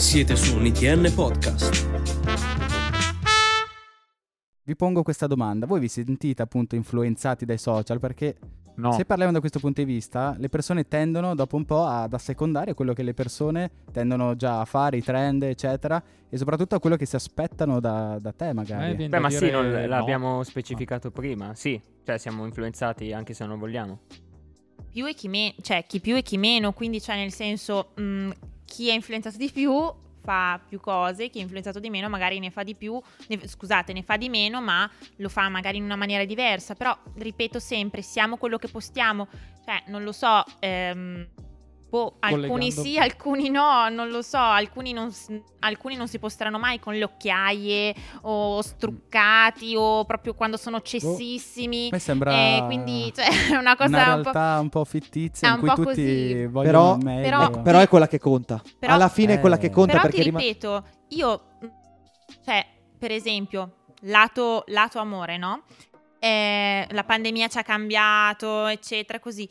Siete su un ITN Podcast. Vi pongo questa domanda. Voi vi sentite appunto influenzati dai social? Perché No. se parliamo da questo punto di vista, le persone tendono dopo un po' ad assecondare quello che le persone tendono già a fare, i trend, eccetera, e soprattutto a quello che si aspettano da, da te magari. Eh, Beh, ma sì, non no. l'abbiamo specificato prima. Sì, cioè siamo influenzati anche se non vogliamo. più e chi meno, cioè chi più e chi meno, quindi cioè nel senso mh, chi è influenzato di più fa più cose, chi è influenzato di meno magari ne fa di più, ne- scusate, ne fa di meno, ma lo fa magari in una maniera diversa, però ripeto sempre, siamo quello che postiamo, cioè non lo so, ehm, boh, alcuni sì, alcuni no, non lo so, alcuni non, alcuni non si posteranno mai con le occhiaie o struccati o proprio quando sono cessissimi. A me sembra Eh, quindi cioè, è una cosa una un po'... realtà un po' fittizia in un cui po' tutti così. vogliono Però-. Però- Ecco, però è quella che conta. Però- Alla fine è quella che Eh. conta Però perché ti ripeto, io, cioè, per esempio, lato, lato amore, no? Eh, la pandemia ci ha cambiato, eccetera, così.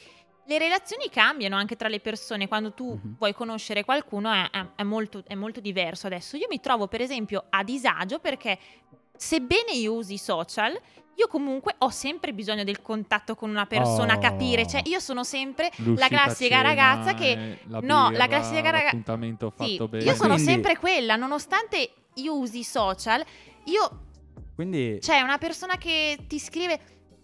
Le relazioni cambiano anche tra le persone. Quando tu Mhm. vuoi conoscere qualcuno è, è- è molto, è molto diverso adesso. Io mi trovo, per esempio, a disagio perché sebbene io usi social, io comunque ho sempre bisogno del contatto con una persona, Oh. capire. Cioè, io sono sempre la classica cena, ragazza che eh, la no, la birra, classica raga- l'appuntamento fatto Sì, bene. io sono Quindi- sempre quella, nonostante io usi social, io Quindi c'è una persona che ti scrive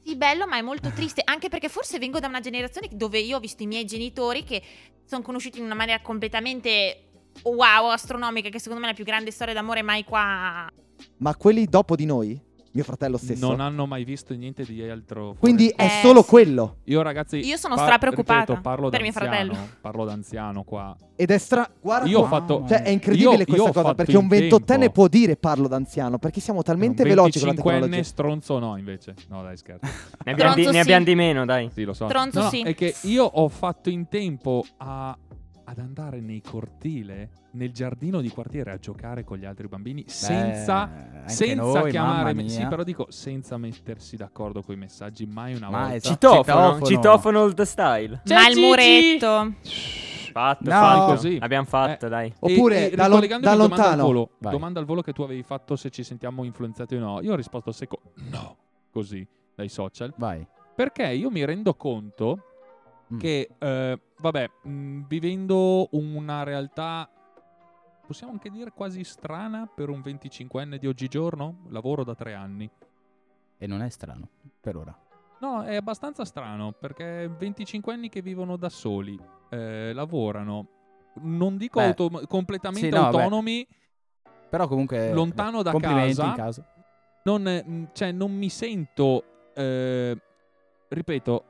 sì, bello, ma è molto triste, anche perché forse vengo da una generazione dove io ho visto i miei genitori che sono conosciuti in una maniera completamente wow, astronomica, che secondo me è la più grande storia d'amore mai qua. Ma quelli dopo di noi, mio fratello stesso. Non hanno mai visto niente di altro. Quindi è Eh, solo sì. quello. Io ragazzi Io sono pa- strapreoccupata ripeto, parlo per mio fratello. Parlo d'anziano qua. Ed è stra. Guarda, Io ho fatto Cioè, è incredibile Io- io questa ho cosa. Perché un ventottenne può dire parlo d'anziano. Perché siamo talmente un veloci con la 25enne tecnologia. stronzo no, invece. No, dai, scherzo. Ne abbiamo, di, Tronzo ne sì. abbiamo di meno, dai. Sì, lo so. Stronzo No, sì. È che io ho fatto in tempo a- ad andare nei cortile, nel giardino di quartiere a giocare con gli altri bambini senza, anche senza noi, chiamare. mamma Sì, però dico senza mettersi d'accordo con i messaggi, mai una Mai. volta. Citofono. Citofono, citofono old style. C'è ma il muretto. Fatto, No. fatto. Così. Abbiamo fatto, Eh. dai. E- Oppure e da, lo- da domanda al lontano. volo, domanda al volo che tu avevi fatto se ci sentiamo influenzati o no. Io ho risposto secco no, così dai social, vai. perché io mi rendo conto Mm. che, eh, vabbè, mh, vivendo una realtà, possiamo anche dire quasi strana per un 25enne di oggigiorno, lavoro da tre anni. E non è strano, per ora. No, è abbastanza strano perché 25 anni che vivono da soli, eh, lavorano, non dico Beh, auto- completamente sì, no, beh. autonomi, Però comunque... Lontano da casa. in caso. non, mh, cioè, non mi sento, eh, ripeto,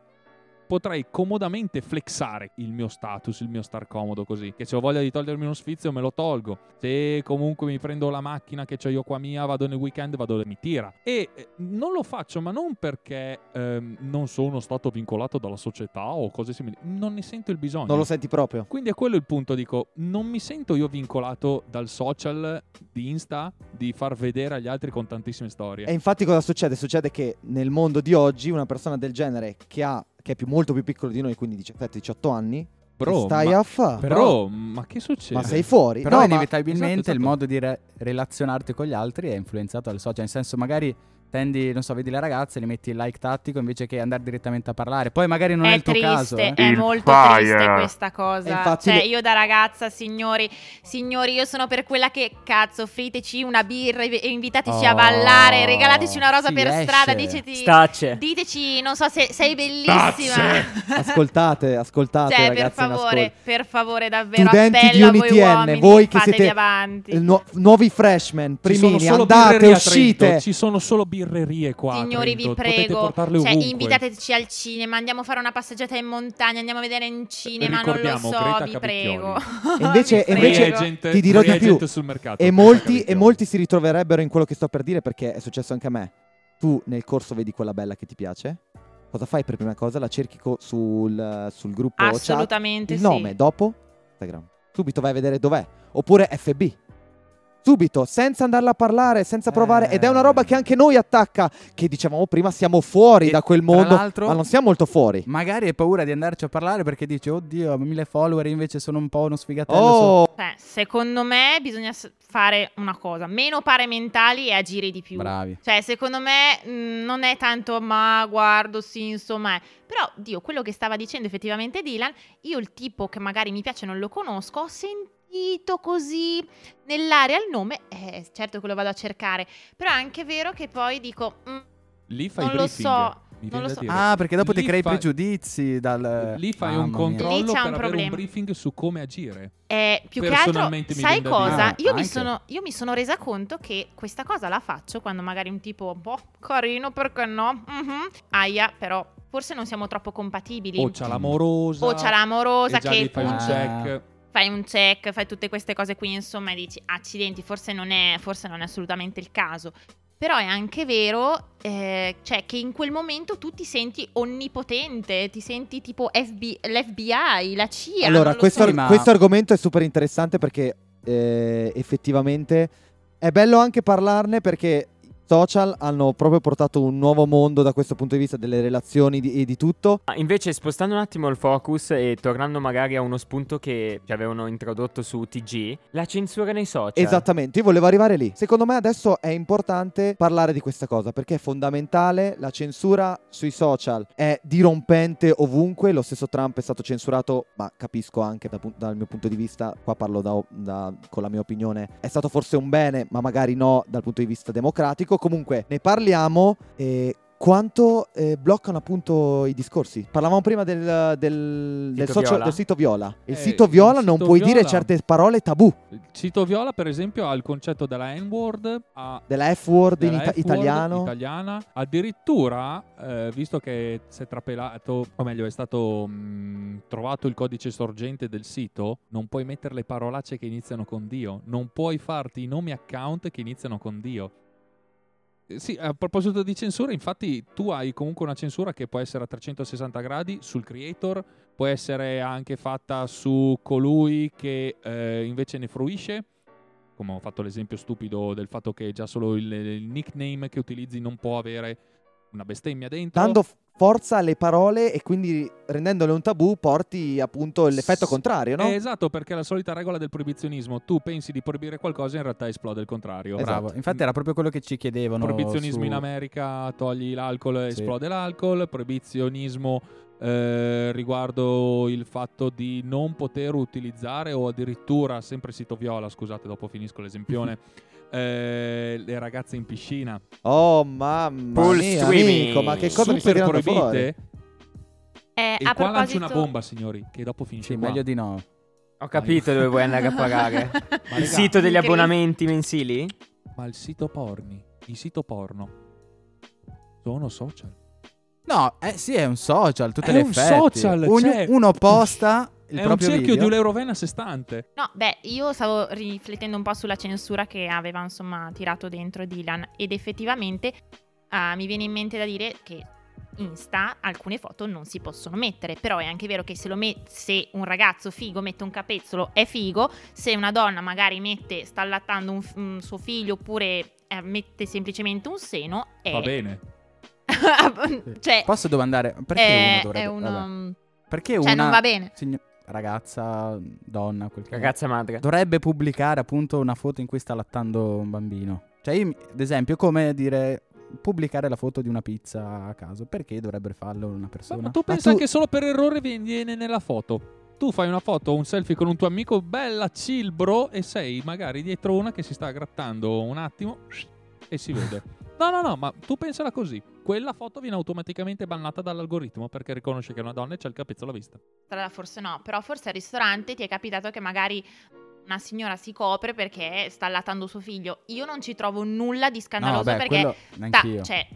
potrei comodamente flexare il mio status, il mio star comodo così. Che se ho voglia di togliermi uno sfizio me lo tolgo. Se comunque mi prendo la macchina che ho io qua mia, vado nel weekend, vado e mi tira. E eh, non lo faccio, ma non perché ehm, non sono stato vincolato dalla società o cose simili. Non ne sento il bisogno. Non lo senti proprio. Quindi è quello il punto, dico, non mi sento io vincolato dal social di Insta di far vedere agli altri con tantissime storie. E infatti cosa succede? Succede che nel mondo di oggi una persona del genere che, ha, che è più, molto più piccolo di noi, quindi 17-18 anni, Bro, che stai ma, a fare? bro, ma che succede? Ma sei fuori? Però No, inevitabilmente esatto, il esatto. modo di re- relazionarti con gli altri è influenzato dal social. Nel senso, magari tendi, non so, vedi le ragazze, le metti il like tattico invece che andare direttamente a parlare. Poi magari non è, è il tuo triste, caso. eh. è Il molto fire. triste questa cosa. infatti Cioè, le- io da ragazza, signori, signori, io sono per quella che cazzo, offriteci una birra e invitateci a Oh, ballare, regalateci una rosa per esce. strada, diceti, Stacce. diteci, non so se sei bellissima. Ascoltate, ascoltate Cioè, per ragazzi in favore, ascolto. per favore, davvero, Studenti di appello a voi UniTN, uomini, voi che fatevi siete avanti. Nu- nuovi freshman, primini, andate, a uscite. Ci sono solo birrerie qua. Signori, vi prego, cioè, ovunque. invitateci al cinema, andiamo a fare una passeggiata in montagna, andiamo a vedere in cinema, non lo so, Greta vi prego. E invece- Vi e invece- prego. Free agent- ti dirò di più. mercato. E molti, e molti si ritroverebbero in quello che sto per dire perché è successo anche a me. Tu nel corso vedi quella bella che ti piace. Cosa fai per prima cosa? La cerchi co- sul, sul gruppo chat. Assolutamente Il sì. nome, dopo Instagram. Subito vai a vedere dov'è. Oppure FB. Subito, senza andarla a parlare, senza provare. Eh. Ed è una roba che anche noi attacca, che dicevamo prima, siamo fuori E da quel tra mondo, l'altro- ma non siamo molto fuori. Magari hai paura di andarci a parlare perché dici, oddio, ho mille follower, invece sono un po' uno sfigatello. Oh, Cioè, secondo me bisogna fare una cosa, meno pare mentali e agire di più. Bravi. Cioè, secondo me mh, non è tanto ma guardo, sì, insomma, è. però Dio, quello che stava dicendo effettivamente Dylan, io il tipo che magari mi piace non lo conosco, ho sentito così nell'aria il nome, eh, certo che lo vado a cercare, però è anche vero che poi dico "Mm, Lì fai Non lo briefing. so, lo so. Ah, perché dopo ti Lì crei fai- pregiudizi dal... Lì fai Mamma un controllo Lì c'è per un un briefing su come agire. Eh, più che altro, sai cosa? Ah, io, mi anche. sono, io mi sono resa conto che questa cosa la faccio quando magari un tipo un po' carino, perché no? Mhm. Aia, però forse non siamo troppo compatibili. O c'ha l'amorosa. O c'è l'amorosa già che fai un appunto, check. Fai un check, fai tutte queste cose qui, insomma, e dici accidenti, forse non è, forse non è assolutamente il caso. Però è anche vero eh, cioè, che in quel momento tu ti senti onnipotente, ti senti tipo FB l'FBI, la CIA. allora, questo, so. Ma- questo argomento è super interessante perché eh, effettivamente è bello anche parlarne perché social hanno proprio portato un nuovo mondo da questo punto di vista delle relazioni di- e di tutto. Invece, spostando un attimo il focus e tornando magari a uno spunto che ci avevano introdotto su TG, la censura nei social. Esattamente, io volevo arrivare lì. Secondo me adesso è importante parlare di questa cosa perché è fondamentale. La censura sui social è dirompente ovunque. Lo stesso Trump è stato censurato, ma capisco anche da dal mio punto di vista, qua parlo da- da- con la mia opinione, è stato forse un bene, ma magari no dal punto di vista democratico. Comunque ne parliamo e... Quanto eh, bloccano appunto i discorsi? Parlavamo prima del, del- del Sito social- Viola. del sito Viola. Il Eh, sito Viola il non sito puoi dire Viola- certe parole tabù. Il sito Viola, per esempio, ha il concetto della N-word, ha Della F-word in della ita- F-word italiano. italiana. Addirittura, eh, visto che si è trapelato, o meglio, è stato mh, trovato il codice sorgente del sito, non puoi mettere le parolacce che iniziano con Dio. Non puoi farti i nomi account che iniziano con Dio. Sì, a proposito di censura, infatti tu hai comunque una censura che può essere a 360 gradi sul creator, può essere anche fatta su colui che eh, invece ne fruisce, come ho fatto l'esempio stupido del fatto che già solo il, il nickname che utilizzi non può avere una bestemmia dentro. Dando forza alle parole e quindi rendendole un tabù porti appunto l'effetto contrario, no? Eh, esatto, perché è la solita regola del proibizionismo. Tu pensi di proibire qualcosa e in realtà esplode il contrario. Bravo. Esatto. Infatti era proprio quello che ci chiedevano. Proibizionismo su- in America togli l'alcol e Sì. esplode l'alcol. Proibizionismo eh, riguardo il fatto di non poter utilizzare o addirittura, sempre sito viola, scusate, dopo finisco l'esempione, eh, le ragazze in piscina. Oh mamma Pool mia, swimming. amico, ma che cosa mi stai Super tirando fuori? proibite. Eh, E a qua lancio proposito... una bomba, signori, che dopo finisce Sì, qua. meglio di no. Ho capito dove vuoi andare a pagare. Ma Il raga, sito degli Incredibile. abbonamenti mensili? Ma il sito porni, il sito porno, sono social. No, eh sì, è un social, tutte È le un effetti. social, Ogni- cioè- Uno posta il È un proprio cerchio video. di un'eurovena a sé stante. No, beh, io stavo riflettendo un po' sulla censura che aveva insomma tirato dentro Dylan ed effettivamente ah, mi viene in mente da dire che Insta alcune foto non si possono mettere, però è anche vero che se, lo met- se un ragazzo figo mette un capezzolo è figo, se una donna magari mette, sta allattando un, f- un suo figlio oppure eh, mette semplicemente un seno, è... Va bene. cioè, Posso domandare perché è, uno dovrebbe è un... vabbè. um, Perché cioè, una non va bene. signo- ragazza, donna, quel che Ragazza madre. dovrebbe pubblicare appunto una foto in cui sta allattando un bambino? Cioè, io, ad esempio, come dire pubblicare la foto di una pizza a caso, perché dovrebbe farlo una persona? ma tu pensa tu- che solo per errore viene viene nella foto? Tu fai una foto o un selfie con un tuo amico, bella chill bro, e sei magari dietro una che si sta grattando un attimo e si vede. No, no, no, ma tu pensala così. Quella foto viene automaticamente bannata dall'algoritmo perché riconosce che è una donna e c'è il capezzolo alla vista. strada forse no, però forse al ristorante ti è capitato che magari una signora si copre perché sta allattando suo figlio. Io non ci trovo nulla di no, scandaloso vabbè, perché quello sta- neanch'io. cioè,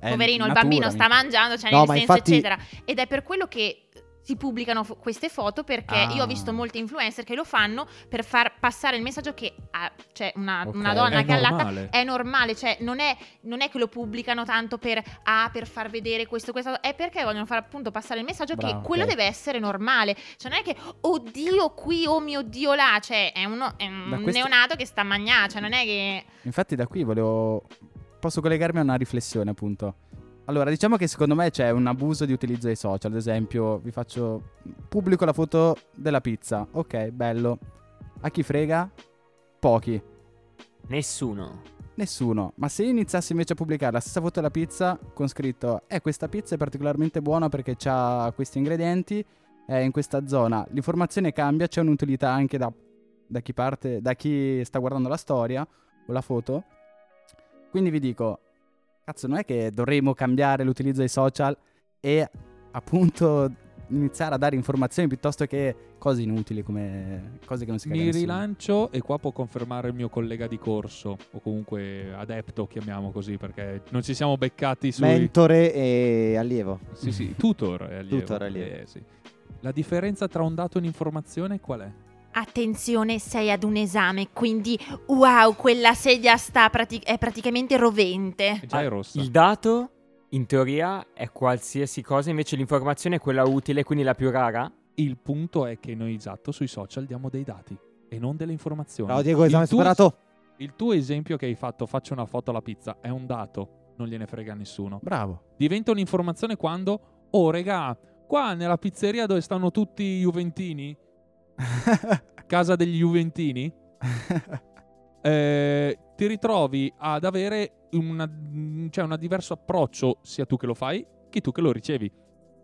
poverino, il natura, bambino mi- sta mangiando, cioè No, nel ma senso infatti- eccetera. Ed è per quello che si pubblicano fo- queste foto perché Ah. io ho visto molti influencer che lo fanno per far passare il messaggio che ah, c'è una, Ok. una donna È che normale. è normale, cioè non è, non è che lo pubblicano tanto per, ah, per far vedere questo, questo, è perché vogliono far appunto passare il messaggio Bravo, che quello deve essere normale, cioè non è che oddio qui, oh mio dio là, cioè è, uno, è un questo- neonato che sta a cioè non è che... Infatti da qui volevo... Posso collegarmi a una riflessione appunto. Allora, diciamo che secondo me c'è un abuso di utilizzo dei social. Ad esempio, vi faccio... Pubblico la foto della pizza. Ok, bello. A chi frega? Pochi. Nessuno. Nessuno. Ma se io iniziassi invece a pubblicare la stessa foto della pizza con scritto Eh, questa pizza è particolarmente buona perché ha questi ingredienti, è in questa zona. L'informazione cambia, c'è un'utilità anche da, da chi parte, da chi sta guardando la storia o la foto. Quindi vi dico, cazzo, non è che dovremmo cambiare l'utilizzo dei social e appunto iniziare a dare informazioni piuttosto che cose inutili come cose che non si caga Mi nessuno. rilancio e qua può confermare il mio collega di corso o comunque adepto, chiamiamo così, perché non ci siamo beccati sui Mentore e allievo. Sì, sì, tutor e allievo. Tutor e allievo. Eh, sì. La differenza tra un dato e un'informazione qual è? Attenzione, sei ad un esame, quindi wow, quella sedia sta prati- è praticamente rovente. È già è rossa. Il dato, in teoria, è qualsiasi cosa, invece l'informazione è quella utile, quindi la più rara. Il punto è che noi esatto sui social diamo dei dati e non delle informazioni. Bravo Diego, esame il tuo, il tuo esempio che hai fatto, faccio una foto alla pizza, è un dato, non gliene frega nessuno. Bravo. Diventa un'informazione quando, oh regà, qua nella pizzeria dove stanno tutti i Juventini, casa degli Juventini, eh, ti ritrovi ad avere una, cioè un diverso approccio sia tu che lo fai che tu che lo ricevi.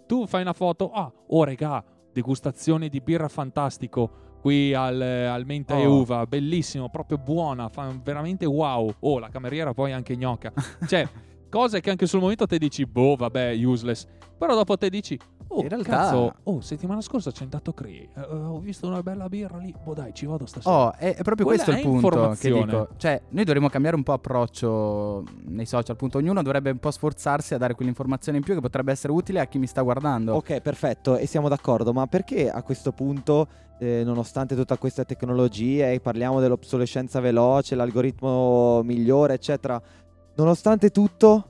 Tu fai una foto, ah, oh regà, degustazione di birra fantastico qui al, al menta e Oh. uva, bellissimo, proprio buona, fa veramente wow. Oh, la cameriera poi anche gnocca. Cioè, cose che anche sul momento te dici, boh, vabbè, useless. Però dopo te dici, oh, In realtà- cazzo, oh, settimana scorsa c'è andato Cree, eh, ho visto una bella birra lì, boh dai, ci vado stasera. Oh, è, è proprio Quella questo il è punto che informazione. dico. Cioè, noi dovremmo cambiare un po' approccio nei social. Appunto, ognuno dovrebbe un po' sforzarsi a dare quell'informazione in più che potrebbe essere utile a chi mi sta guardando. Ok, perfetto, e siamo d'accordo, ma perché a questo punto, eh, nonostante tutta questa tecnologia e parliamo dell'obsolescenza veloce, l'algoritmo migliore, eccetera, nonostante tutto,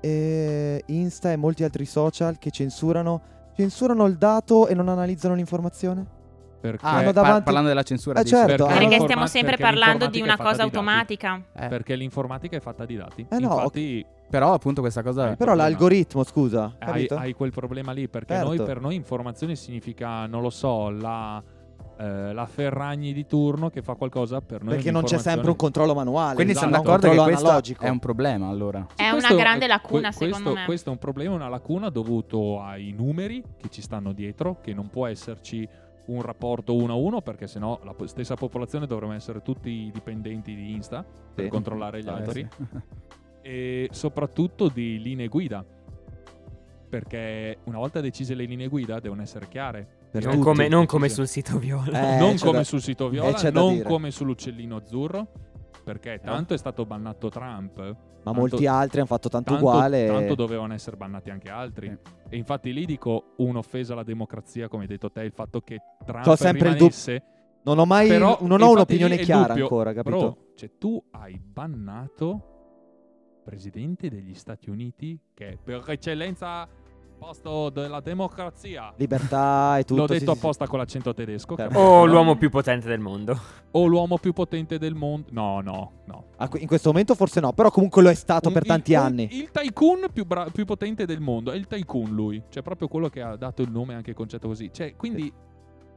eh, Insta e molti altri social che censurano, censurano il dato e non analizzano l'informazione? Perché, Ah, davanti- parlando della censura Eh, certo, perché Perché stiamo sempre perché parlando di una cosa di automatica. Eh, Perché l'informatica è fatta di dati. Eh no, Infatti, Però appunto questa cosa... Eh, Però problema. l'algoritmo, scusa, hai, capito? hai quel problema lì. Perché Certo. noi, per noi informazione significa, non lo so, la, eh, la Ferragni di turno che fa qualcosa per noi. Perché non c'è sempre un controllo manuale. Quindi Esatto. siamo d'accordo che questo analogico. è un problema allora. È questo- una grande lacuna, que- secondo questo, me. Questo è un problema, una lacuna dovuto ai numeri che ci stanno dietro, che non può esserci un rapporto uno a uno, perché sennò la po- stessa popolazione dovremmo essere tutti dipendenti di Insta per Sì. controllare gli Eh, altri. sì. E soprattutto di linee guida. Perché una volta decise le linee guida devono essere chiare. Per Non tutti. come, non come Sì. sul sito Viola. Eh, non come da- sul sito eh, Viola, da non come sull'uccellino azzurro. Perché tanto è stato bannato Trump. Ma tanto- molti altri hanno fatto tanto, tanto, uguale. tanto dovevano essere bannati anche altri. E infatti lì dico un'offesa alla democrazia, come hai detto te, il fatto che Trump C'ho sempre il dubbio- rimanesse, Non ho mai però, non ho un'opinione il chiara dubbio. ancora, capito? Bro, cioè tu hai bannato presidente degli Stati Uniti che è per eccellenza posto della democrazia. Libertà e tutto. L'ho sì, detto sì, sì. apposta con l'accento tedesco. O l'uomo più potente del mondo. o l'uomo più potente del mondo. No, no, no. Ah, in questo momento forse no, però comunque lo è stato Un- per il- tanti un- anni. Il tycoon più, bra- più potente del mondo. È il tycoon lui. Cioè, proprio quello che ha dato il nome anche il concetto così. Cioè, quindi,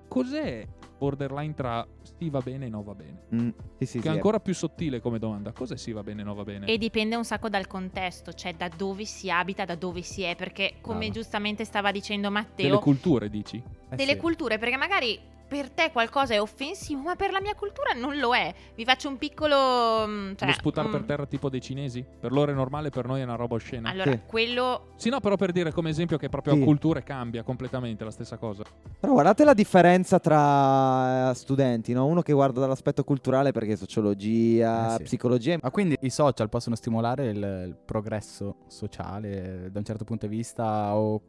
cos'è borderline tra sì va bene e no va bene? Mm, sì, sì, che sì, è ancora più sottile come domanda. Cos'è sì va bene e no va bene? E dipende un sacco dal contesto, cioè da dove si abita, da dove si è, perché come Brava. giustamente stava dicendo Delle Matteo, culture, dici? Eh delle sì. culture, perché magari per te qualcosa è offensivo, ma per la mia cultura non lo è. Vi faccio un piccolo... mm, Cioè, Lo sputare mm, per terra tipo dei cinesi? Per loro è normale, per noi è una roba oscena. Allora, Sì. quello... Sì, no, però per dire come esempio che proprio Sì. a culture cambia completamente la stessa cosa. Però guardate la differenza tra eh, studenti, no? Uno che guarda dall'aspetto culturale perché sociologia, Eh sì. psicologia. Ma quindi i social possono stimolare il, il progresso sociale eh, da un certo punto di vista o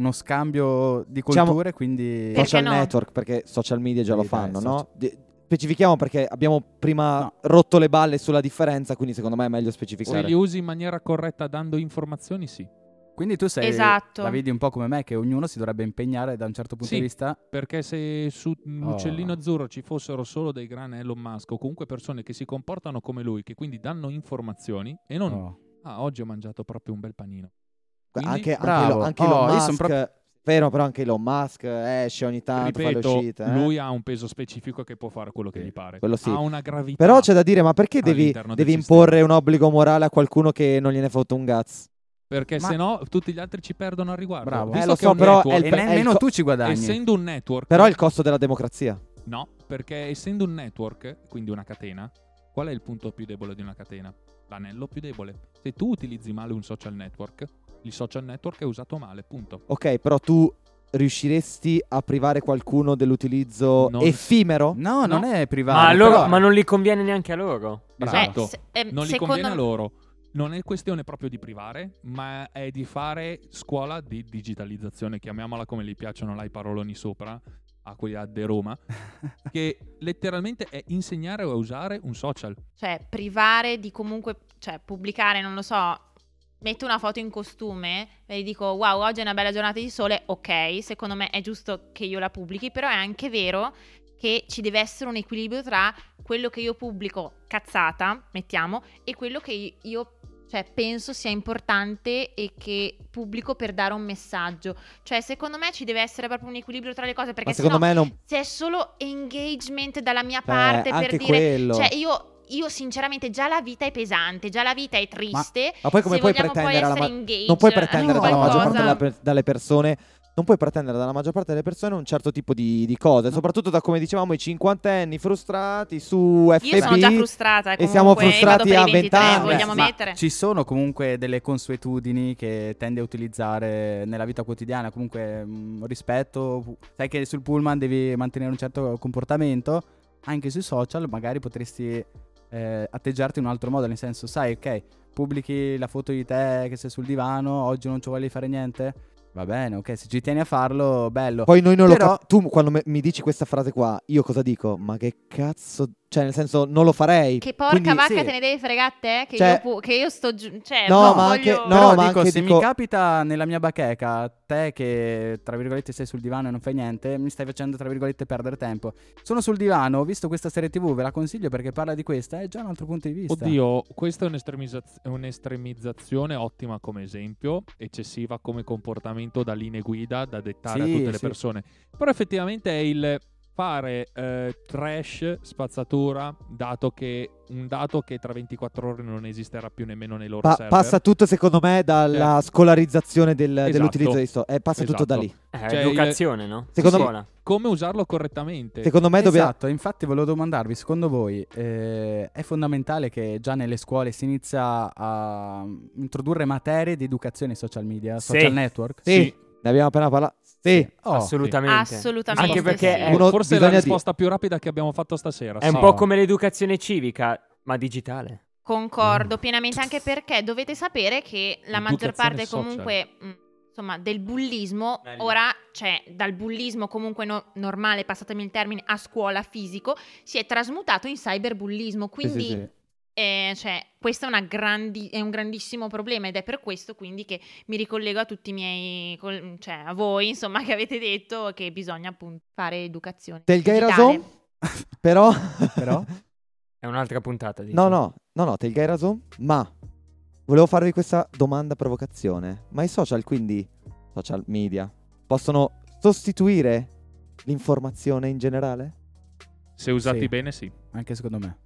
uno scambio di Diciamo- culture, quindi... Perché social no? network, perché social media già lo Sì, dai, fanno, social- no? Di- specifichiamo perché abbiamo prima No. rotto le balle sulla differenza, quindi secondo me è meglio Se specificare. li usi in maniera corretta dando informazioni, sì. Quindi tu sei, Esatto. la vedi un po' come me, che ognuno si dovrebbe impegnare da un certo punto Sì. di vista. Perché se su un Oh. uccellino azzurro ci fossero solo dei gran Elon Musk o comunque persone che si comportano come lui, che quindi danno informazioni e non Oh. ah, oggi ho mangiato proprio un bel panino. Quindi, anche, anche, Bravo. Elon- anche Oh, Elon io son Musk, proprio- vero, però anche Elon Musk esce ogni tanto, fa le ripeto, uscite. eh. lui ha un peso specifico che può fare quello che gli pare. quello sì. Ha una gravità. Però c'è da dire, ma perché devi, devi sistema. imporre un obbligo morale a qualcuno che non gliene fotte un cazzo? Perché Ma- se no tutti gli altri ci perdono al riguardo. Bravo. Visto Eh, lo che so, un però network- è il E nemmeno co- tu ci guadagni. essendo un network Però è il costo della democrazia. No, perché essendo un network, quindi una catena, qual è il punto più debole di una catena? L'anello più debole. Se tu utilizzi male un social network, il social network è usato male, punto. Ok, però tu riusciresti a privare qualcuno dell'utilizzo Non- effimero? No, non No. è privato. Ma, a loro- però- ma non gli conviene neanche a loro. Bravo. Esatto. Eh, se- ehm, non gli secondo conviene a me- loro. Non è questione proprio di privare, ma è di fare scuola di digitalizzazione, chiamiamola come gli piacciono là i paroloni sopra, a quelli a De Roma, che letteralmente è insegnare a usare un social. Cioè, privare di comunque, cioè, pubblicare, non lo so, metto una foto in costume e gli dico, wow, oggi è una bella giornata di sole, ok, secondo me è giusto che io la pubblichi, però è anche vero che ci deve essere un equilibrio tra quello che io pubblico cazzata, mettiamo, e quello che io cioè, penso sia importante e che pubblico per dare un messaggio. Cioè, secondo me ci deve essere proprio un equilibrio tra le cose, perché Ma secondo sennò me non... se è solo engagement dalla mia Eh, parte per dire quello. cioè io, io sinceramente già la vita è pesante, già la vita è triste. Ma poi come se puoi pretendere poi ma- engaged, non puoi pretendere No, dalla maggior parte della dalle persone non puoi pretendere dalla maggior parte delle persone un certo tipo di, di cose, soprattutto da come dicevamo i cinquantenni frustrati su FB. Io sono già frustrata e siamo comunque, frustrati a i 23, 20 anni. vogliamo Ma mettere? Ci sono comunque delle consuetudini che tendi a utilizzare nella vita quotidiana, comunque mh, rispetto, sai che sul pullman devi mantenere un certo comportamento, anche sui social magari potresti eh, atteggiarti in un altro modo, nel senso, sai, ok, pubblichi la foto di te che sei sul divano, oggi non ci voglio fare niente, va bene, ok, se ci tieni a farlo, bello. Poi noi non lo Però- cap- tu quando me- mi dici questa frase qua, io cosa dico? Ma che cazzo, cioè nel senso non lo farei. Che porca Quindi- vacca sì. te ne devi fregare a te? Che, Cioè- io, pu- che io sto giù. Cioè, No, non ma voglio- anche- no, Però ma dico, anche se dico- mi capita nella mia bacheca, te che tra virgolette sei sul divano e non fai niente, mi stai facendo tra virgolette perdere tempo. Sono sul divano, ho visto questa serie TV, ve la consiglio perché parla di questa, è già un altro punto di vista. Oddio, questa è un'estremizaz- un'estremizzazione ottima come esempio, eccessiva come comportamento da linee guida da dettare Sì, a tutte le sì. persone. Però effettivamente è il fare eh, trash, spazzatura, dato che un dato che tra 24 ore non esisterà più nemmeno nei loro Pa- server. passa tutto secondo me dalla scolarizzazione del- Esatto. dell'utilizzo di sto, eh, passa tutto da Esatto. lì. Eh, Cioè, educazione, no? Secondo me- Scuola. Come usarlo correttamente. Secondo me dobbiamo Esatto, infatti volevo domandarvi, secondo voi eh, è fondamentale che già nelle scuole si inizia a introdurre materie di educazione ai social media, Sì. social network? Sì, ne abbiamo appena parlato. Sì. Oh, Assolutamente. Assolutamente Anche perché sì. è, Uno- Forse è la risposta più rapida che abbiamo fatto stasera. è un sì. po' come l'educazione civica, ma digitale. Concordo pienamente anche perché dovete sapere che la maggior parte comunque mh, insomma del bullismo Meglio. ora cioè dal bullismo comunque no- normale passatemi il termine a scuola fisico si è trasmutato in cyberbullismo Sì, quindi sì, sì. Eh, cioè, questo è, una grandi- è un grandissimo problema ed è per questo quindi che mi ricollego a tutti i miei col- cioè a voi insomma che avete detto che bisogna appunto fare educazione Del Gay. Razon, però Però? È un'altra puntata, dici? No, no, no, no, Del Gay Razon, ma volevo farvi questa domanda provocazione. Ma i social, quindi social media, possono sostituire l'informazione in generale? Se usati Sì. bene, sì. Anche secondo me.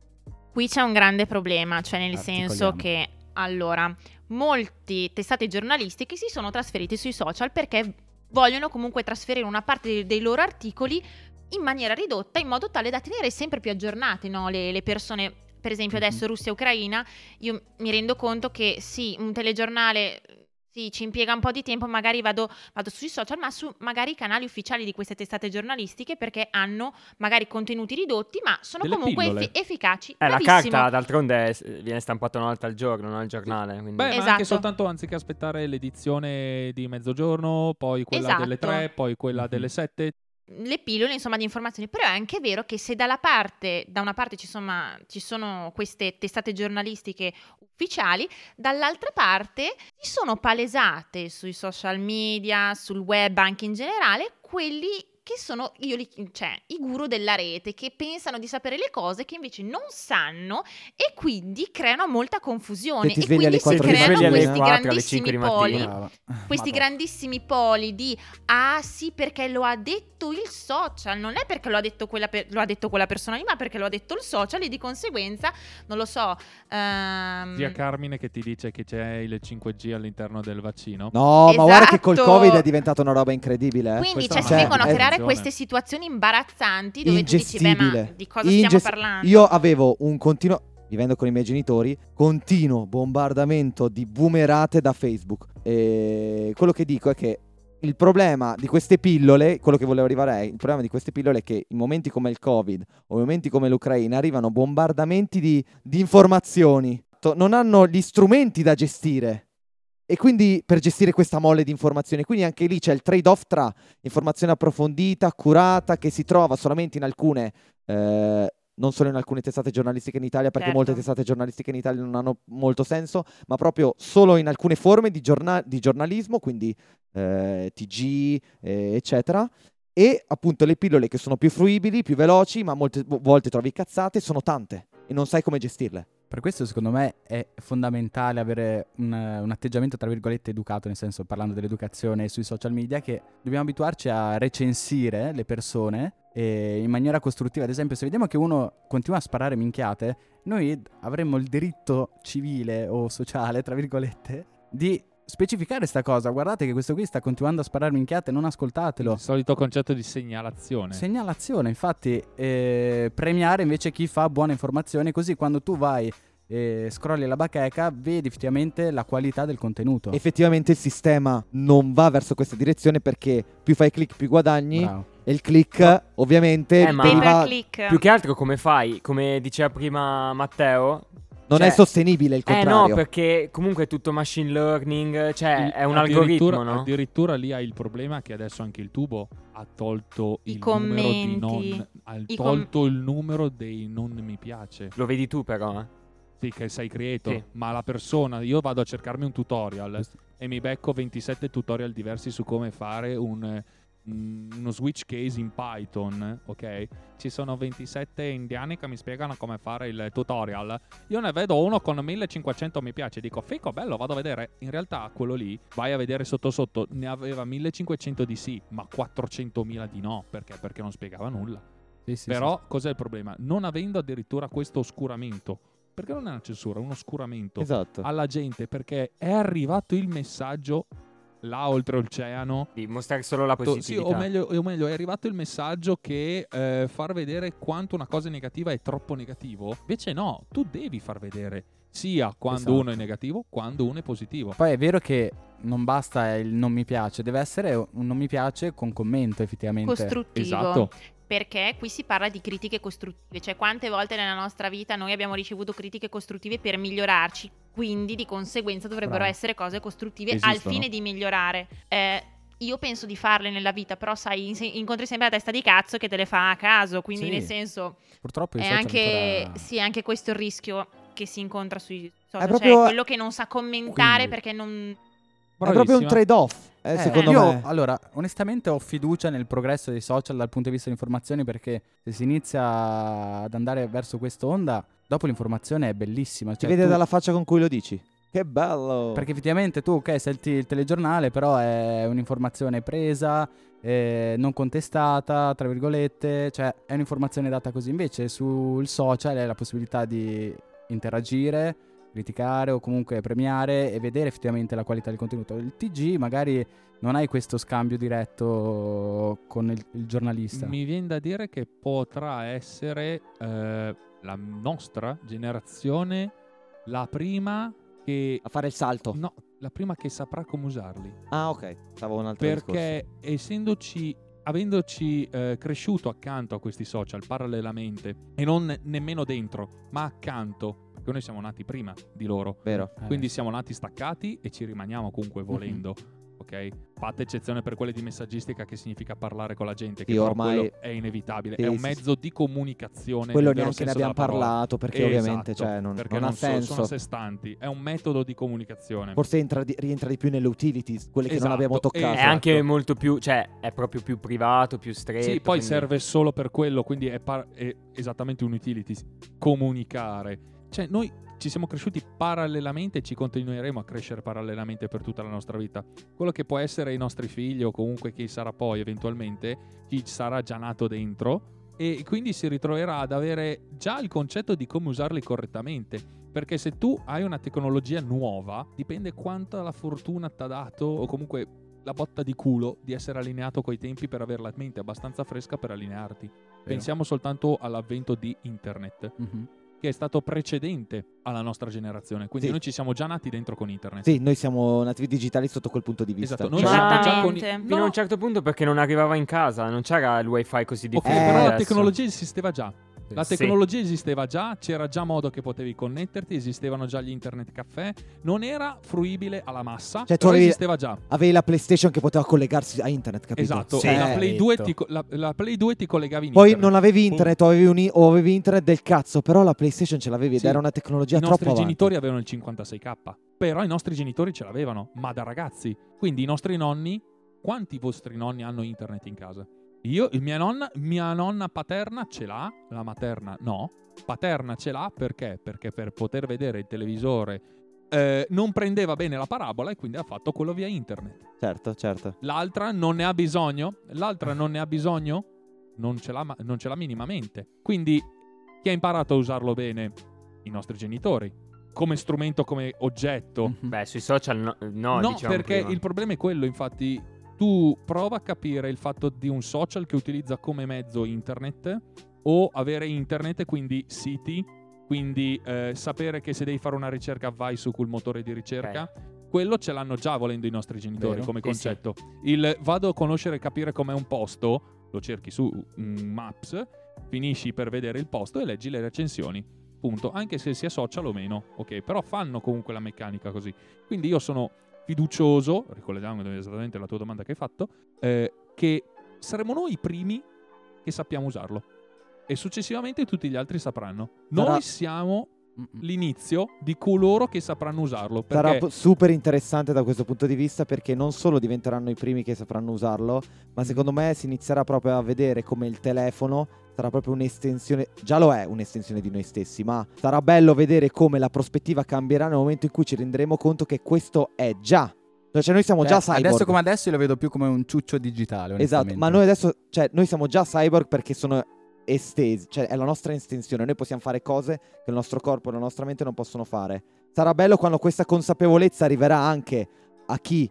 Qui c'è un grande problema, cioè nel senso che allora molti testate giornalistiche si sono trasferiti sui social perché vogliono comunque trasferire una parte dei, loro articoli in maniera ridotta in modo tale da tenere sempre più aggiornate no, le, le persone. Per esempio Mhm. adesso Russia e Ucraina, io mi rendo conto che sì, un telegiornale Sì, ci impiega un po' di tempo, magari vado, vado sui social, ma su magari i canali ufficiali di queste testate giornalistiche perché hanno magari contenuti ridotti, ma sono Delle comunque effi- efficaci. Eh, la carta d'altronde viene stampata una volta al giorno, non al giornale. Quindi... Beh, ma Esatto. anche soltanto anziché aspettare l'edizione di mezzogiorno, poi quella delle Esatto. 3, poi quella Mhm. delle 7. Le pillole insomma di informazioni. Però è anche vero che se dalla parte da una parte ci sono, ci sono queste testate giornalistiche ufficiali dall'altra parte si sono palesate sui social media sul web anche in generale quelli che sono io li, cioè, i guru della rete che pensano di sapere le cose che invece non sanno e quindi creano molta confusione e quindi si creano questi grandissimi poli mattina. Brava. questi Madonna. grandissimi poli di ah sì perché lo ha detto il social non è perché lo ha detto quella, pe- lo ha detto quella persona lì ma perché lo ha detto il social e di conseguenza non lo so ehm, Zia Carmine che ti dice che c'è il 5G all'interno del vaccino. No, ma guarda che col Esatto. Covid è diventata una roba incredibile. eh. quindi cioè, si vengono a creare maledizione. queste situazioni imbarazzanti dove tu dici beh ma di cosa stiamo Ingest- parlando Io avevo un continuo, vivendo con i miei genitori, continuo bombardamento di boomerate da Facebook. E quello che dico è che il problema di queste pillole, quello che volevo arrivare è, il problema di queste pillole è che in momenti come il Covid o in momenti come l'Ucraina arrivano bombardamenti di, di informazioni, non hanno gli strumenti da gestire. E quindi per gestire questa mole di informazioni, quindi anche lì c'è il trade-off tra informazione approfondita, accurata, che si trova solamente in alcune, eh, non solo in alcune testate giornalistiche in Italia, perché Certo. molte testate giornalistiche in Italia non hanno molto senso, ma proprio solo in alcune forme di, giorna- di giornalismo, quindi eh, TG, eh, eccetera. E appunto le pillole che sono più fruibili, più veloci, ma molte vo- volte trovi cazzate, sono tante e non sai come gestirle. Per questo secondo me è fondamentale avere un, un atteggiamento tra virgolette educato, nel senso parlando dell'educazione sui social media, che dobbiamo abituarci a recensire le persone in maniera costruttiva. Ad esempio se vediamo che uno continua a sparare minchiate, noi avremmo il diritto civile o sociale, tra virgolette, di specificare sta cosa. Guardate che questo qui sta continuando a sparare minchiate, non ascoltatelo. Il solito concetto di segnalazione. Segnalazione, infatti, eh, premiare invece chi fa buone informazioni, così quando tu vai e scrolli la bacheca, vedi effettivamente la qualità del contenuto. Effettivamente il sistema non va verso questa direzione perché più fai click più guadagni Bravo. e il click ovviamente Eh, ma- Più che altro come fai? Come diceva prima Matteo, non cioè- è sostenibile il Eh contrario. no, perché comunque è tutto machine learning, cioè Il- è un addirittura- algoritmo, no? Addirittura lì hai il problema che adesso anche il tubo ha tolto I il numero di commenti, non ha i com- tolto il numero dei non mi piace. Lo vedi tu però, eh. Sì, che sei creator, Sì. ma la persona, io vado a cercarmi un tutorial e mi becco 27 tutorial diversi su come fare un uno switch case in Python, ok? Ci sono 27 indiani che mi spiegano come fare il tutorial. Io ne vedo uno con 1500 mi piace, dico fico, bello, vado a vedere. In realtà quello lì, vai a vedere sotto sotto, ne aveva 1500 di sì, ma 400.000 di no, perché? Perché non spiegava nulla. Sì, sì, Però cos'è il problema? Non avendo addirittura questo oscuramento, perché non è una censura, è un oscuramento Esatto. alla gente perché è arrivato il messaggio là oltreoceano. Di mostrare solo la Sì, positività. o meglio, o meglio, è arrivato il messaggio che eh, far vedere quanto una cosa è negativa è troppo negativo. Invece no, tu devi far vedere sia quando Esatto. uno è negativo, quando uno è positivo. Poi è vero che non basta il non mi piace, deve essere un non mi piace con commento effettivamente. costruttivo. Esatto. Perché qui si parla di critiche costruttive, cioè quante volte nella nostra vita noi abbiamo ricevuto critiche costruttive per migliorarci, quindi di conseguenza dovrebbero Bravo. essere cose costruttive al Esistono. fine di migliorare. Eh, io penso di farle nella vita, però sai, in- incontri sempre la testa di cazzo che te le fa a caso, quindi Sì. nel senso Purtroppo è anche, ancora- sì, è anche questo il rischio che si incontra sui social, È cioè proprio- quello che non sa commentare Quindi- perché non... È proprio un Bravissima. trade-off, eh, Eh, secondo io, me. allora, onestamente ho fiducia nel progresso dei social dal punto di vista dell'informazione perché se si inizia ad andare verso quest'onda, dopo l'informazione è bellissima. Si Cioè, vede tu- dalla faccia con cui lo dici. Che bello. Perché effettivamente tu, ok, senti il telegiornale, però è un'informazione presa, eh, non contestata, tra virgolette, cioè è un'informazione data così. Invece sul social hai la possibilità di interagire, criticare o comunque premiare e vedere effettivamente la qualità del contenuto. Il TG magari non hai questo scambio diretto con il, il giornalista. Mi viene da dire che potrà essere eh, la nostra generazione la prima che A fare il salto. No, la prima che saprà come usarli. Ah, ok. Stavo un altro discorso. Perché essendoci avendoci eh, cresciuto accanto a questi social parallelamente e non nemmeno dentro, ma accanto, perché noi siamo nati prima di loro. Vero. Eh, Quindi siamo nati staccati e ci rimaniamo comunque Mhm. volendo. Ok? Fatta eccezione per quelle di messaggistica che significa parlare con la gente, che Sì, ormai- è inevitabile. Sì, è un sì, mezzo di comunicazione. Quello neanche ne abbiamo parlato perché Esatto, ovviamente cioè, non, perché non ha so- senso. sono a sé stanti. È un metodo di comunicazione. Forse entra di- rientra di più nelle utilities, quelle che non Esatto, abbiamo toccato. È esatto. anche molto più, cioè, è proprio più privato, più stretto. Sì, poi quindi- serve solo per quello, quindi è, par- è esattamente un utility, comunicare. Cioè, noi ci siamo cresciuti parallelamente e ci continueremo a crescere parallelamente per tutta la nostra vita. Quello che può essere i nostri figli o comunque chi sarà poi eventualmente, chi sarà già nato dentro e quindi si ritroverà ad avere già il concetto di come usarli correttamente. Perché se tu hai una tecnologia nuova, dipende quanta la fortuna ti ha dato o comunque la botta di culo di essere allineato coi tempi per avere la mente abbastanza fresca per allinearti. Pensiamo soltanto all'avvento di internet, Mhm. Che è stato precedente alla nostra generazione. Quindi Sì. noi ci siamo già nati dentro con internet. Sì, noi siamo nativi digitali sotto quel punto di vista. Esatto, noi Cioè, già con. Fino a un certo punto perché non arrivava in casa, non c'era il wifi così diffuso. Eh, però la tecnologia esisteva già. La Sì. tecnologia esisteva già, c'era già modo che potevi connetterti, esistevano già gli internet caffè, non era fruibile alla massa, Cioè, tu però avevi- esisteva già. Avevi la PlayStation che poteva collegarsi a internet, capito? Esatto, Sì. la, Play 2 detto. ti, co- la, la Play 2 ti collegavi in Poi internet. non avevi internet o avevi, un i- o avevi internet del cazzo, però la PlayStation ce l'avevi ed Sì. era una tecnologia I troppo nostri avanti. genitori avevano il 56k, però i nostri genitori ce l'avevano, ma da ragazzi. Quindi i nostri nonni, quanti vostri nonni hanno internet in casa? Io, il mia nonna, mia nonna paterna ce l'ha, la materna no. Paterna ce l'ha perché? Perché per poter vedere il televisore eh, non prendeva bene la parabola e quindi ha fatto quello via internet. Certo, certo. L'altra non ne ha bisogno? L'altra non ne ha bisogno? Non ce l'ha, ma- non ce l'ha minimamente. Quindi chi ha imparato a usarlo bene? I nostri genitori. Come strumento, come oggetto. Beh, sui social no, no, No, diciamo perché prima. il problema è quello, infatti. Tu prova a capire il fatto di un social che utilizza come mezzo internet o avere internet e quindi siti, quindi eh, sapere che se devi fare una ricerca vai su quel motore di ricerca. Quello ce l'hanno già volendo i nostri genitori Vero. come Sì, sì. concetto. Il vado a conoscere e capire com'è un posto, lo cerchi su mm, Maps, finisci per vedere il posto e leggi le recensioni. Punto. Anche se sia social o meno, ok? Però fanno comunque la meccanica così. Quindi io sono fiducioso, ricollegandomi esattamente alla tua domanda che hai fatto, eh, che saremo noi i primi che sappiamo usarlo. E successivamente tutti gli altri sapranno. Noi Sarà- siamo. L'inizio di coloro che sapranno usarlo. Sarà super interessante da questo punto di vista perché non solo diventeranno i primi che sapranno usarlo, ma Mm. secondo me si inizierà proprio a vedere come il telefono sarà proprio un'estensione, già lo è un'estensione di noi stessi, ma sarà bello vedere come la prospettiva cambierà nel momento in cui ci renderemo conto che questo è già. Cioè noi siamo già Cioè, cyborg. Adesso come adesso io lo vedo più come un ciuccio digitale. Esatto, ma noi adesso, cioè, noi siamo già cyborg perché sono estesi, cioè è la nostra estensione, noi possiamo fare cose che il nostro corpo e la nostra mente non possono fare. Sarà bello quando questa consapevolezza arriverà anche a chi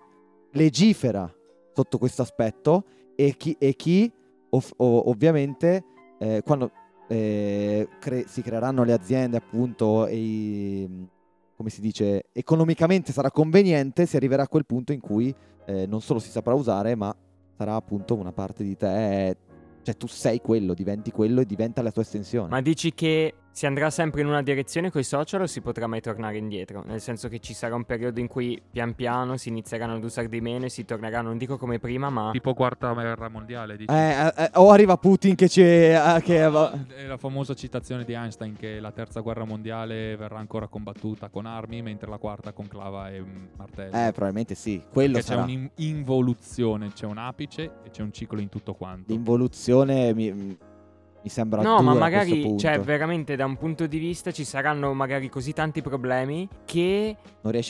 legifera sotto questo aspetto e chi, e chi ov- o- ovviamente eh, quando eh, cre- si creeranno le aziende appunto e i- come si dice economicamente sarà conveniente si arriverà a quel punto in cui eh, non solo si saprà usare ma sarà appunto una parte di te cioè tu sei quello diventi quello e diventa la tua estensione. Ma dici che si andrà sempre in una direzione con i social o si potrà mai tornare indietro? Nel senso che ci sarà un periodo in cui pian piano si inizieranno ad usare di meno e si torneranno, non dico come prima, ma... tipo quarta guerra mondiale, dici? Eh, eh, eh, o arriva Putin che ci eh, che, È la famosa citazione di Einstein che la terza guerra mondiale verrà ancora combattuta con armi, mentre la quarta con clava e mm, martello. eh probabilmente sì quello Perché c'è sarà un'involuzione, c'è un apice e c'è un ciclo in tutto quanto. l'involuzione mi, mi sembra No, dura ma magari, punto. cioè, veramente da un punto di vista ci saranno magari così tanti problemi che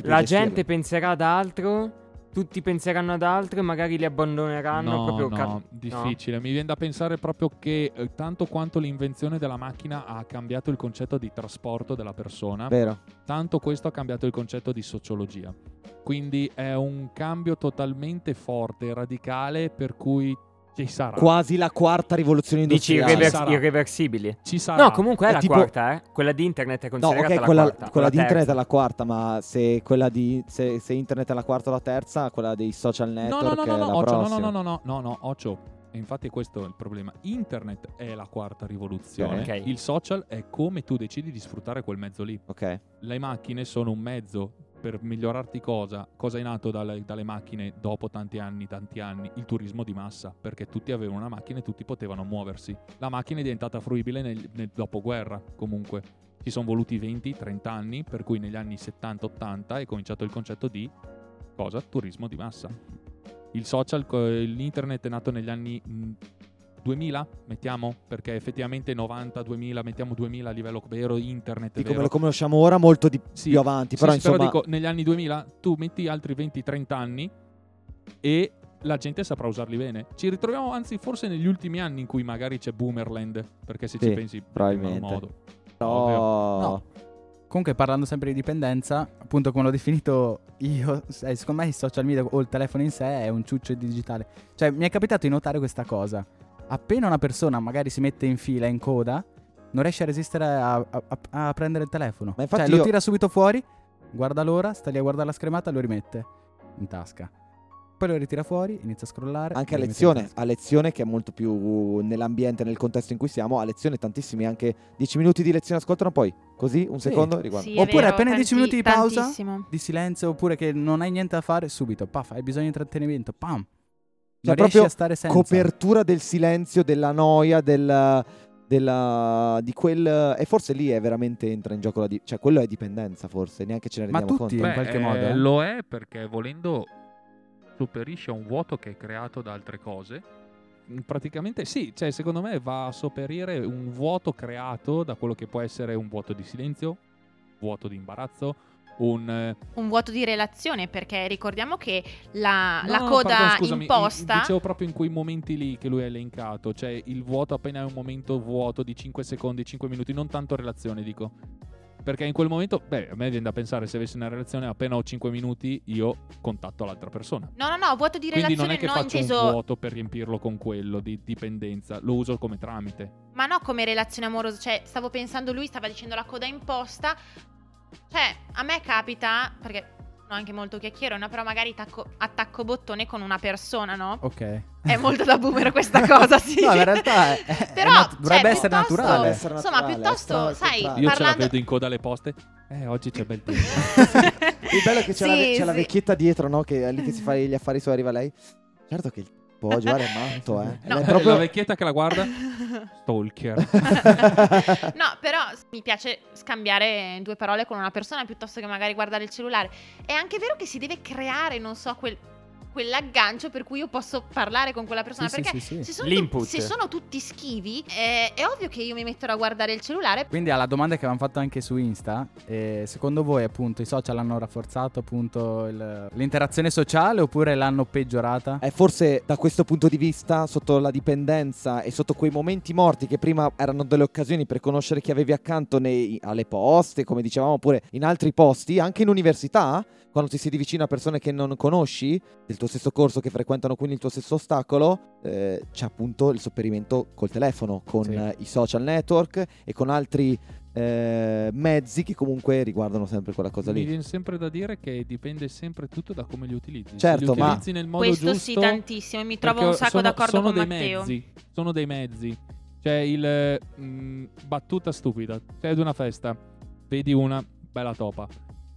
la gente penserà ad altro, tutti penseranno ad altro e magari li abbandoneranno No, proprio... no, ca- difficile. Mi viene da pensare proprio che eh, tanto quanto l'invenzione della macchina ha cambiato il concetto di trasporto della persona, vero tanto questo ha cambiato il concetto di sociologia. Quindi è un cambio totalmente forte, radicale, per cui Ci sarà. Quasi la quarta rivoluzione Dici industriale. irrever- sarà. irreversibili? Ci sarà. No, comunque è, È la tipo- quarta, eh. Quella di internet è No, considerata ok, la quella, quarta. quella la di internet terza. è la quarta, ma se quella di se, se internet è la quarta o la terza, quella dei social No, network no, no, no, è no, la Occhio, no, prossima. no, no, no, no, no, Occhio. E infatti questo è il problema. Internet è la quarta rivoluzione. Ok. Il social è come tu decidi di sfruttare quel mezzo lì. Ok. Le macchine sono un mezzo per migliorarti cosa? Cosa è nato dalle, dalle macchine dopo tanti anni, tanti anni? Il turismo di massa, perché tutti avevano una macchina e tutti potevano muoversi. La macchina è diventata fruibile nel, nel dopoguerra, comunque. Ci sono voluti 20-30 anni, per cui negli anni 70-80 è cominciato il concetto di cosa? Turismo di massa. Il social, l'internet è nato negli anni 2000, mettiamo, perché effettivamente 90, 2000, mettiamo 2000 a livello vero internet, Di come vero. lo conosciamo ora, molto di Sì, più avanti. sì, però sì, insomma, dico, negli anni 2000 tu metti altri 20-30 anni e la gente saprà usarli bene. Ci ritroviamo anzi forse negli ultimi anni in cui magari c'è Boomerland, perché se Sì, ci pensi probabilmente. in modo. però- No. Comunque parlando sempre di dipendenza, appunto come l'ho definito io, secondo me i social media o il telefono in sé è un ciuccio digitale. Cioè mi è capitato di notare questa cosa. Appena una persona magari si mette in fila, in coda, non riesce a resistere a, a- a- a prendere il telefono. Ma infatti cioè lo io- tira subito fuori, guarda l'ora, sta lì a guardare la schermata e lo rimette in tasca. Poi lo ritira fuori, inizia a scrollare. Anche a lo lezione, a lezione che è molto più nell'ambiente, nel contesto in cui siamo, a lezione tantissimi, anche 10 minuti di lezione ascoltano, poi così, un Sì. secondo, riguardo. Sì, Oppure vero, appena 10 tanti- minuti di pausa, tantissimo. Di silenzio, oppure che non hai niente da fare, subito, paf, hai bisogno di intrattenimento, pam. Cioè, proprio a stare senza. Copertura del silenzio, della noia, del, della, di quel... E forse lì è veramente entra in gioco la... Di, cioè, quello è dipendenza forse, neanche ce ne Ma rendiamo tutti, conto. in qualche modo, eh. Lo è perché volendo sopperisce a un vuoto che è creato da altre cose. Mm, Praticamente sì, cioè secondo me va a sopperire un vuoto creato da quello che può essere un vuoto di silenzio, vuoto di imbarazzo, un Un vuoto di relazione, perché ricordiamo che la, No, la no, coda pardon, scusami, imposta. Dicevo proprio in quei momenti lì che lui ha elencato, cioè il vuoto appena è un momento vuoto di 5 secondi, 5 minuti, non tanto relazione, dico. Perché in quel momento, beh, a me viene da pensare se avessi una relazione appena ho 5 minuti, io contatto l'altra persona. No, no, no, vuoto di Quindi non relazione è che no faccio inteso. un vuoto per riempirlo con quello di dipendenza, lo uso come tramite. Ma no come relazione amorosa, cioè stavo pensando, lui stava dicendo la coda imposta. Cioè, a me capita, perché sono anche molto chiacchierona, però magari tacco- attacco bottone con una persona, no? Ok. È molto da boomer questa cosa, sì. No, in realtà è- è Però, nat- cioè, dovrebbe essere piuttosto- naturale. Essere Insomma, naturale, piuttosto, sai. Io ce la parlando- vedo in coda alle poste. Eh, oggi c'è bel tempo. Il bello è che c'è, la, ve- Sì, c'è la sì. vecchietta dietro, no? Che è lì che si fa gli affari suoi, arriva lei. Certo che può giocare matto, eh. No. È La proprio... vecchietta che la guarda, stalker. No, però mi piace scambiare due parole con una persona piuttosto che magari guardare il cellulare. È anche vero che si deve creare, non so, quel, quell'aggancio per cui io posso parlare con quella persona. Sì, sì, perché sì, sì. Se, sono L'input. tu- se sono tutti schivi, eh, è ovvio che io mi metterò a guardare il cellulare. Quindi alla domanda che avevamo fatto anche su Insta, eh, secondo voi appunto i social hanno rafforzato appunto il- l'interazione sociale oppure l'hanno peggiorata? È forse da questo punto di vista, sotto la dipendenza e sotto quei momenti morti che prima erano delle occasioni per conoscere chi avevi accanto nei- alle poste, come dicevamo, oppure in altri posti, anche in università, quando ti siedi vicino a persone che non conosci, del tuo stesso corso, che frequentano quindi il tuo stesso ostacolo, eh, c'è appunto il sopperimento col telefono, con Sì. i social network e con altri eh, mezzi che comunque riguardano sempre quella cosa Mi lì. viene sempre da dire che dipende sempre tutto da come li utilizzi. Certo, Se li ma- utilizzi nel modo Questo giusto, sì, tantissimo. E mi trovo un sacco sono, d'accordo sono con dei Matteo. Mezzi, sono dei mezzi. Cioè il mh, battuta stupida. Sei ad una festa, vedi una bella topa.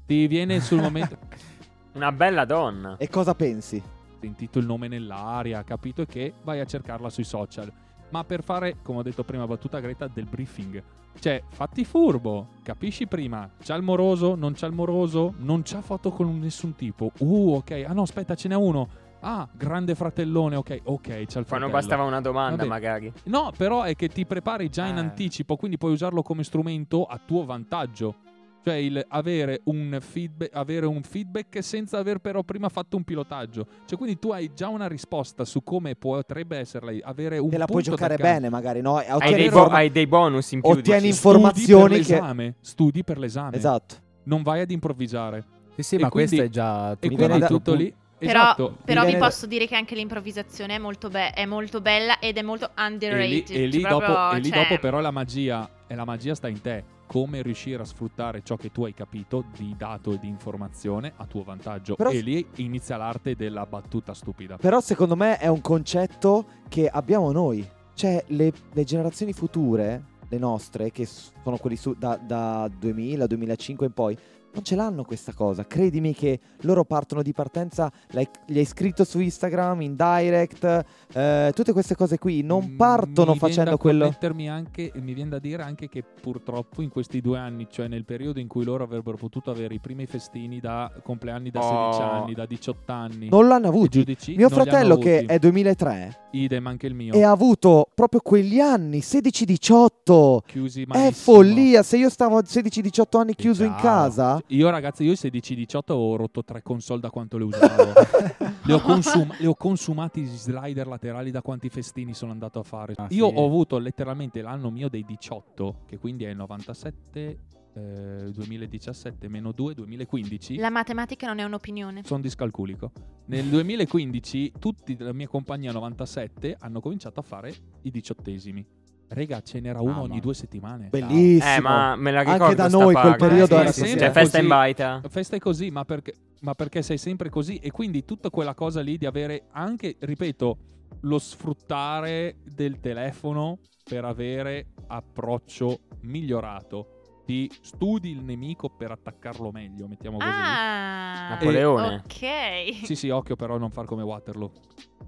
Ti viene sul momento Una bella donna. E cosa pensi? sentito il nome nell'aria, capito che vai a cercarla sui social. Ma per fare, come ho detto prima, battuta Greta, del briefing. Cioè, fatti furbo, capisci prima. C'ha il moroso, non c'ha il moroso, non c'ha foto con nessun tipo. Uh, ok. Ah no, aspetta, ce n'è uno. Ah, grande fratellone, ok, ok, c'ha il fratello. Quando bastava una domanda, Vabbè. magari. No, però è che ti prepari già in Eh. anticipo, quindi puoi usarlo come strumento a tuo vantaggio. Cioè il avere un, feedback, avere un feedback senza aver però prima fatto un pilotaggio. Cioè quindi tu hai già una risposta su come potrebbe essere avere un Te la puoi giocare bene, magari, no? Hai Ottieni, dei, bo- hai dei bonus in più. ottieni dici. informazioni Studi per che... l'esame, studi per l'esame. Esatto. Non vai ad improvvisare. Sì, sì, E ma quindi- questo è già E quindi da- tutto lì Però, Esatto. però vi posso dire che anche l'improvvisazione è molto, be- è molto bella ed è molto E lì, underrated. e lì Cioè, dopo, proprio, e lì cioè, dopo però la magia, e la magia sta in te. Come riuscire a sfruttare ciò che tu hai capito di dato e di informazione a tuo vantaggio. Però- E lì inizia l'arte della battuta stupida. Però secondo me è un concetto che abbiamo noi. Cioè, le, le generazioni future, le nostre, che sono quelli su, da, da 2000, 2005 in poi, non ce l'hanno questa cosa. Credimi che loro partono di partenza, l'hai- gli hai scritto su Instagram, in direct, eh, tutte queste cose qui. Non partono mi facendo viene da quello. anche, mi viene da dire anche che purtroppo in questi due anni, cioè nel periodo in cui loro avrebbero potuto avere i primi festini da compleanni da 16 Oh. anni, da 18 anni, Non l'hanno giudici, Mio fratello, che è 2003, idem anche il mio, e ha avuto proprio quegli anni, 16-18. chiusi È malissimo. follia. Se io stavo a 16-18 anni chiuso in Ciao. casa, Io ragazzi, io 16-18 ho rotto tre console da quanto le usavo. le, ho consum- le ho consumati gli slider laterali da quanti festini sono andato a fare. Ah, io sì. ho avuto letteralmente l'anno mio dei 18, che quindi è il 97, eh, 2017 meno 2, 2015. La matematica non è un'opinione. Sono discalculico. Nel 2015 tutti della mia compagnia 97 hanno cominciato a fare i diciottesimi. Rega, ce n'era uno ogni due settimane. bellissimo. Eh, ma me la ricordo Anche da noi quel parte. periodo Eh, era sì, così. sì, Cioè, eh. festa in baita. Festa è così, ma perché, ma perché sei sempre così? E quindi tutta quella cosa lì di avere anche, ripeto, lo sfruttare del telefono per avere approccio migliorato. Ti studi il nemico per attaccarlo meglio, mettiamo così. Ah, Napoleone. ok. Sì, sì, occhio però a non far come Waterloo.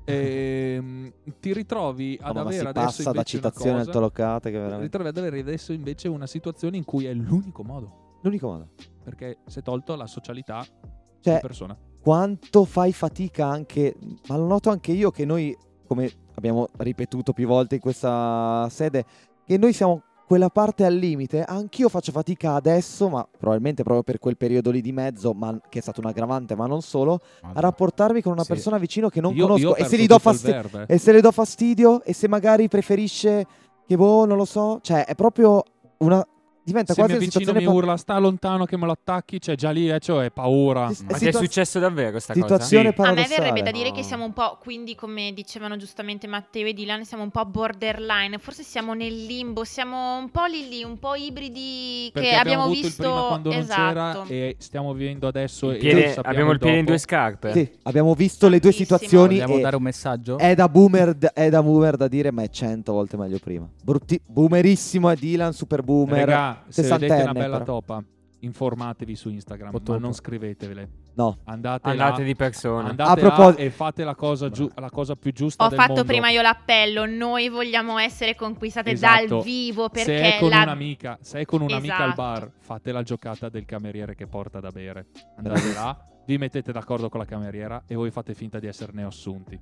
Ehm, ti ritrovi ad ma avere adesso passa da invece una citazioni cosa- altolocate che veramente... Ritrovi ad avere adesso invece una situazione in cui è l'unico modo. L'unico modo. Perché si è tolto la socialità di Cioè, persona. quanto fai fatica anche... Ma lo noto anche io che noi, come abbiamo ripetuto più volte in questa sede, che noi siamo quella parte al limite. Anch'io faccio fatica adesso, ma probabilmente proprio per quel periodo lì di mezzo, ma, che è stato un aggravante, ma non solo, a rapportarmi con una Sì. persona vicino che non Io- io conosco ho e se gli do eh. E se le do fastidio e se magari preferisce che boh, non lo so, cioè è proprio una diventa Se mi quasi una avvicino situazione mi pa- urla sta lontano che me lo attacchi, cioè già lì eh, cioè, paura. Ma È ti è situa- successo davvero sta situazione Sì. A me verrebbe da dire che No. siamo un po', quindi come dicevano giustamente Matteo e Dylan, siamo un po' borderline, forse siamo nel limbo, siamo un po' lì lì, un po' ibridi Perché che abbiamo, avuto visto il prima quando non esatto. c'era e stiamo vivendo adesso cosa? e Piede- sappiamo abbiamo il piede in dopo. due scarpe. Sì, abbiamo visto le due situazioni Vogliamo e dare un messaggio? è da boomer d- è da boomer da dire ma è cento volte meglio prima. Brutti- boomerissimo è Dylan, super boomer. Regà, se vedete una bella però. topa, informatevi su Instagram, O ma non scrivetevele. No, Andate, Andate là, di persona. andate A propos- là e fate la cosa, giu- la cosa più giusta Ho del fatto mondo. prima io l'appello, noi vogliamo essere conquistate Esatto. dal vivo se perché è con la... un'amica, se è con un'amica al Esatto. bar, fate la giocata del cameriere che porta da bere. Andate là, vi mettete d'accordo con la cameriera e voi fate finta di esserne assunti.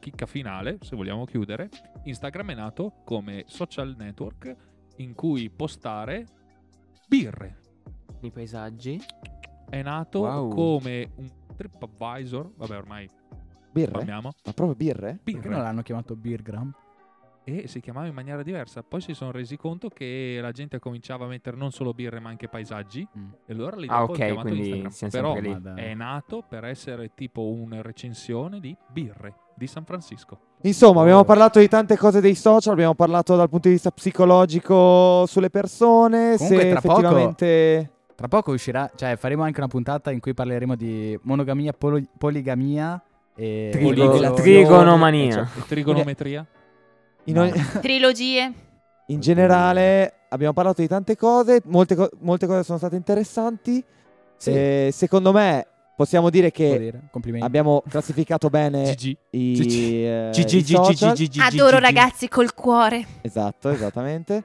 Chicca finale, se vogliamo chiudere, Instagram è nato come social network in cui postare birre. I paesaggi. È nato Wow. come un TripAdvisor, vabbè ormai birre? parliamo, Ma proprio birre? Perché non birre. l'hanno chiamato Beergram? E si chiamava in maniera diversa. Poi si sono resi conto che la gente cominciava a mettere non solo birre ma anche paesaggi. Mm. E allora lì Ah, ok, quindi Però è nato per essere tipo una recensione di birre di San Francisco. Insomma, abbiamo parlato di tante cose dei social, abbiamo parlato dal punto di vista psicologico sulle persone, Comunque, se tra poco- effettivamente Tra poco uscirà, cioè faremo anche una puntata in cui parleremo di monogamia, polo- poligamia e Trigo- trigonomania. Cioè, E trigonometria? In, No. ogni- Trilogie. in generale abbiamo parlato di tante cose, molte, co- molte cose sono state interessanti. Sì, Eh, secondo me possiamo dire che dire. Complimenti. abbiamo classificato bene GG. i, GG. eh, GG, i GG, social. GG, Adoro ragazzi col cuore. Esatto, esattamente.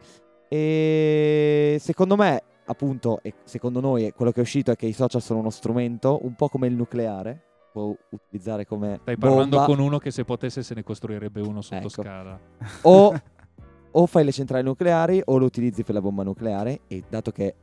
E secondo me, appunto, e secondo noi quello che è uscito è che i social sono uno strumento, un po' come il nucleare, può utilizzare come Stai parlando bomba, con uno che se potesse se ne costruirebbe uno sotto Ecco. scala. o, o fai le centrali nucleari o lo utilizzi per la bomba nucleare e dato che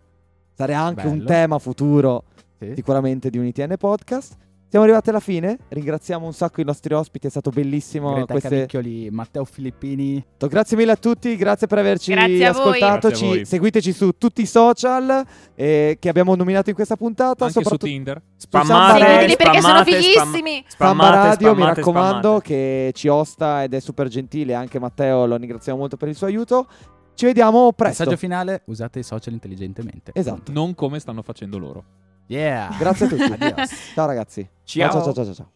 sarà anche un Bello. tema futuro Sì. sicuramente di un ITN podcast, Siamo arrivati alla fine. Ringraziamo un sacco i nostri ospiti, è stato bellissimo. Greta queste- Cavicchioli, Matteo Filippini. Grazie mille a tutti, grazie per averci Grazie a voi. ascoltato. Grazie a Ci- voi. seguiteci su tutti i social eh, che abbiamo nominato in questa puntata. Anche su soprattutto Tinder. Samba Spammate, Seguiteli perché sono fighissimi. Spammate, Radio, mi raccomando, spammate. che ci osta ed è super gentile. Anche Matteo lo ringraziamo molto per il suo aiuto. Ci vediamo presto. Messaggio finale, usate i social intelligentemente. Esatto. Non come stanno facendo loro. Yeah. Grazie a tutti. Ciao ragazzi. Ciao. ciao ciao ciao. ciao.